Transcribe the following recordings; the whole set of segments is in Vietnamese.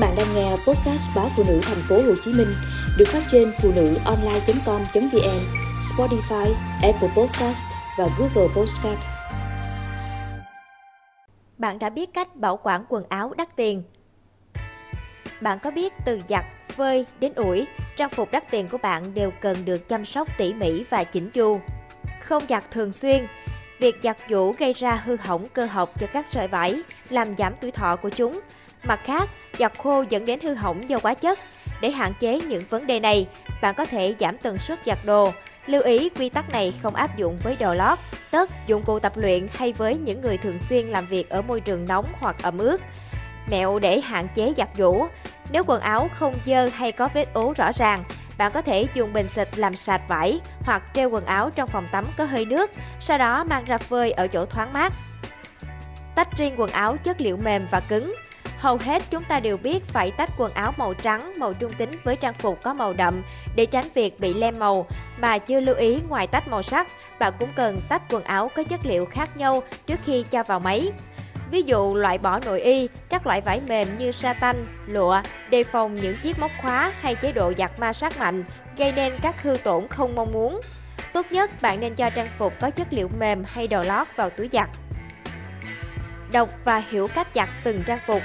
bạn đang nghe podcast báo phụ nữ thành phố Hồ Chí Minh được phát trên phụ nữ online.com.vn, Spotify, Apple Podcast và Google Podcast. Bạn đã biết cách bảo quản quần áo đắt tiền? Bạn có biết từ giặt, phơi đến ủi, trang phục đắt tiền của bạn đều cần được chăm sóc tỉ mỉ và chỉnh chu. Không giặt thường xuyên, việc giặt giũ gây ra hư hỏng cơ học cho các sợi vải, làm giảm tuổi thọ của chúng. Mặt khác, giặt khô dẫn đến hư hỏng do quá chất. Để hạn chế những vấn đề này, bạn có thể giảm tần suất giặt đồ. Lưu ý quy tắc này không áp dụng với đồ lót, tất, dụng cụ tập luyện hay với những người thường xuyên làm việc ở môi trường nóng hoặc ẩm ướt. Mẹo để hạn chế giặt giũ. Nếu quần áo không dơ hay có vết ố rõ ràng, bạn có thể dùng bình xịt làm sạch vải hoặc treo quần áo trong phòng tắm có hơi nước, sau đó mang ra phơi ở chỗ thoáng mát. Tách riêng quần áo chất liệu mềm và cứng. Hầu hết chúng ta đều biết phải tách quần áo màu trắng, màu trung tính với trang phục có màu đậm để tránh việc bị lem màu. Mà chưa lưu ý ngoài tách màu sắc, bạn cũng cần tách quần áo có chất liệu khác nhau trước khi cho vào máy. Ví dụ loại bỏ nội y, các loại vải mềm như sa tanh, lụa, đề phòng những chiếc móc khóa hay chế độ giặt ma sát mạnh, gây nên các hư tổn không mong muốn. Tốt nhất bạn nên cho trang phục có chất liệu mềm hay đồ lót vào túi giặt. Đọc và hiểu cách giặt từng trang phục.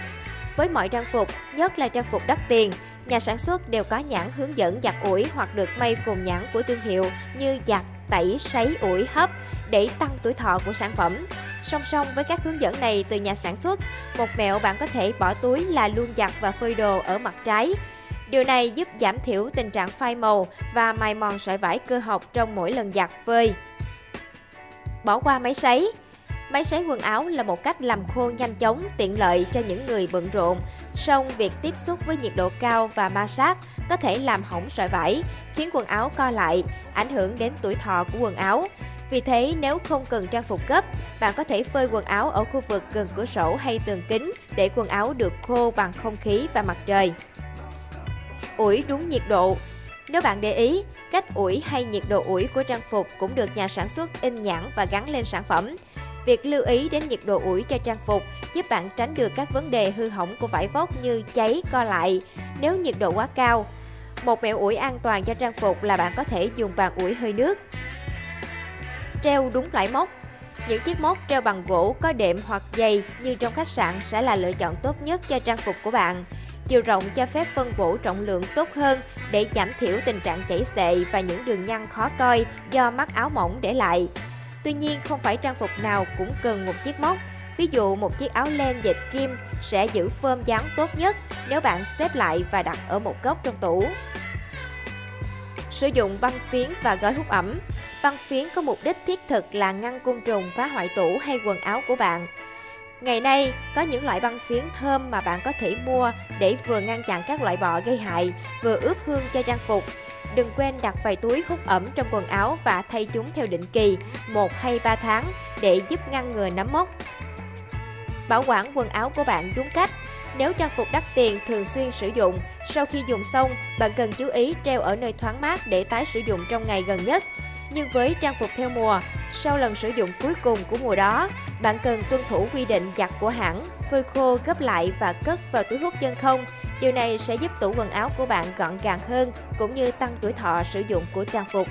Với mọi trang phục, nhất là trang phục đắt tiền, nhà sản xuất đều có nhãn hướng dẫn giặt ủi hoặc được may cùng nhãn của thương hiệu như giặt, tẩy, sấy, ủi, hấp để tăng tuổi thọ của sản phẩm. Song song với các hướng dẫn này từ nhà sản xuất, một mẹo bạn có thể bỏ túi là luôn giặt và phơi đồ ở mặt trái. Điều này giúp giảm thiểu tình trạng phai màu và mài mòn sợi vải cơ học trong mỗi lần giặt phơi. Bỏ qua máy sấy Máy sấy quần áo là một cách làm khô nhanh chóng, tiện lợi cho những người bận rộn. Song việc tiếp xúc với nhiệt độ cao và ma sát có thể làm hỏng sợi vải, khiến quần áo co lại, ảnh hưởng đến tuổi thọ của quần áo. Vì thế, nếu không cần trang phục gấp, bạn có thể phơi quần áo ở khu vực gần cửa sổ hay tường kính để quần áo được khô bằng không khí và mặt trời. Ủi đúng nhiệt độ Nếu bạn để ý, cách ủi hay nhiệt độ ủi của trang phục cũng được nhà sản xuất in nhãn và gắn lên sản phẩm. Việc lưu ý đến nhiệt độ ủi cho trang phục giúp bạn tránh được các vấn đề hư hỏng của vải vóc như cháy, co lại nếu nhiệt độ quá cao. Một mẹo ủi an toàn cho trang phục là bạn có thể dùng bàn ủi hơi nước. Treo đúng loại móc những chiếc móc treo bằng gỗ có đệm hoặc dày như trong khách sạn sẽ là lựa chọn tốt nhất cho trang phục của bạn. Chiều rộng cho phép phân bổ trọng lượng tốt hơn để giảm thiểu tình trạng chảy xệ và những đường nhăn khó coi do mắc áo mỏng để lại. Tuy nhiên, không phải trang phục nào cũng cần một chiếc móc. Ví dụ một chiếc áo len dệt kim sẽ giữ phơm dáng tốt nhất nếu bạn xếp lại và đặt ở một góc trong tủ. Sử dụng băng phiến và gói hút ẩm. Băng phiến có mục đích thiết thực là ngăn côn trùng phá hoại tủ hay quần áo của bạn. Ngày nay, có những loại băng phiến thơm mà bạn có thể mua để vừa ngăn chặn các loại bọ gây hại, vừa ướp hương cho trang phục. Đừng quên đặt vài túi hút ẩm trong quần áo và thay chúng theo định kỳ, 1 hay 3 tháng để giúp ngăn ngừa nấm mốc. Bảo quản quần áo của bạn đúng cách. Nếu trang phục đắt tiền thường xuyên sử dụng, sau khi dùng xong, bạn cần chú ý treo ở nơi thoáng mát để tái sử dụng trong ngày gần nhất. Nhưng với trang phục theo mùa, sau lần sử dụng cuối cùng của mùa đó, bạn cần tuân thủ quy định giặt của hãng, phơi khô, gấp lại và cất vào túi hút chân không. Điều này sẽ giúp tủ quần áo của bạn gọn gàng hơn, cũng như tăng tuổi thọ sử dụng của trang phục.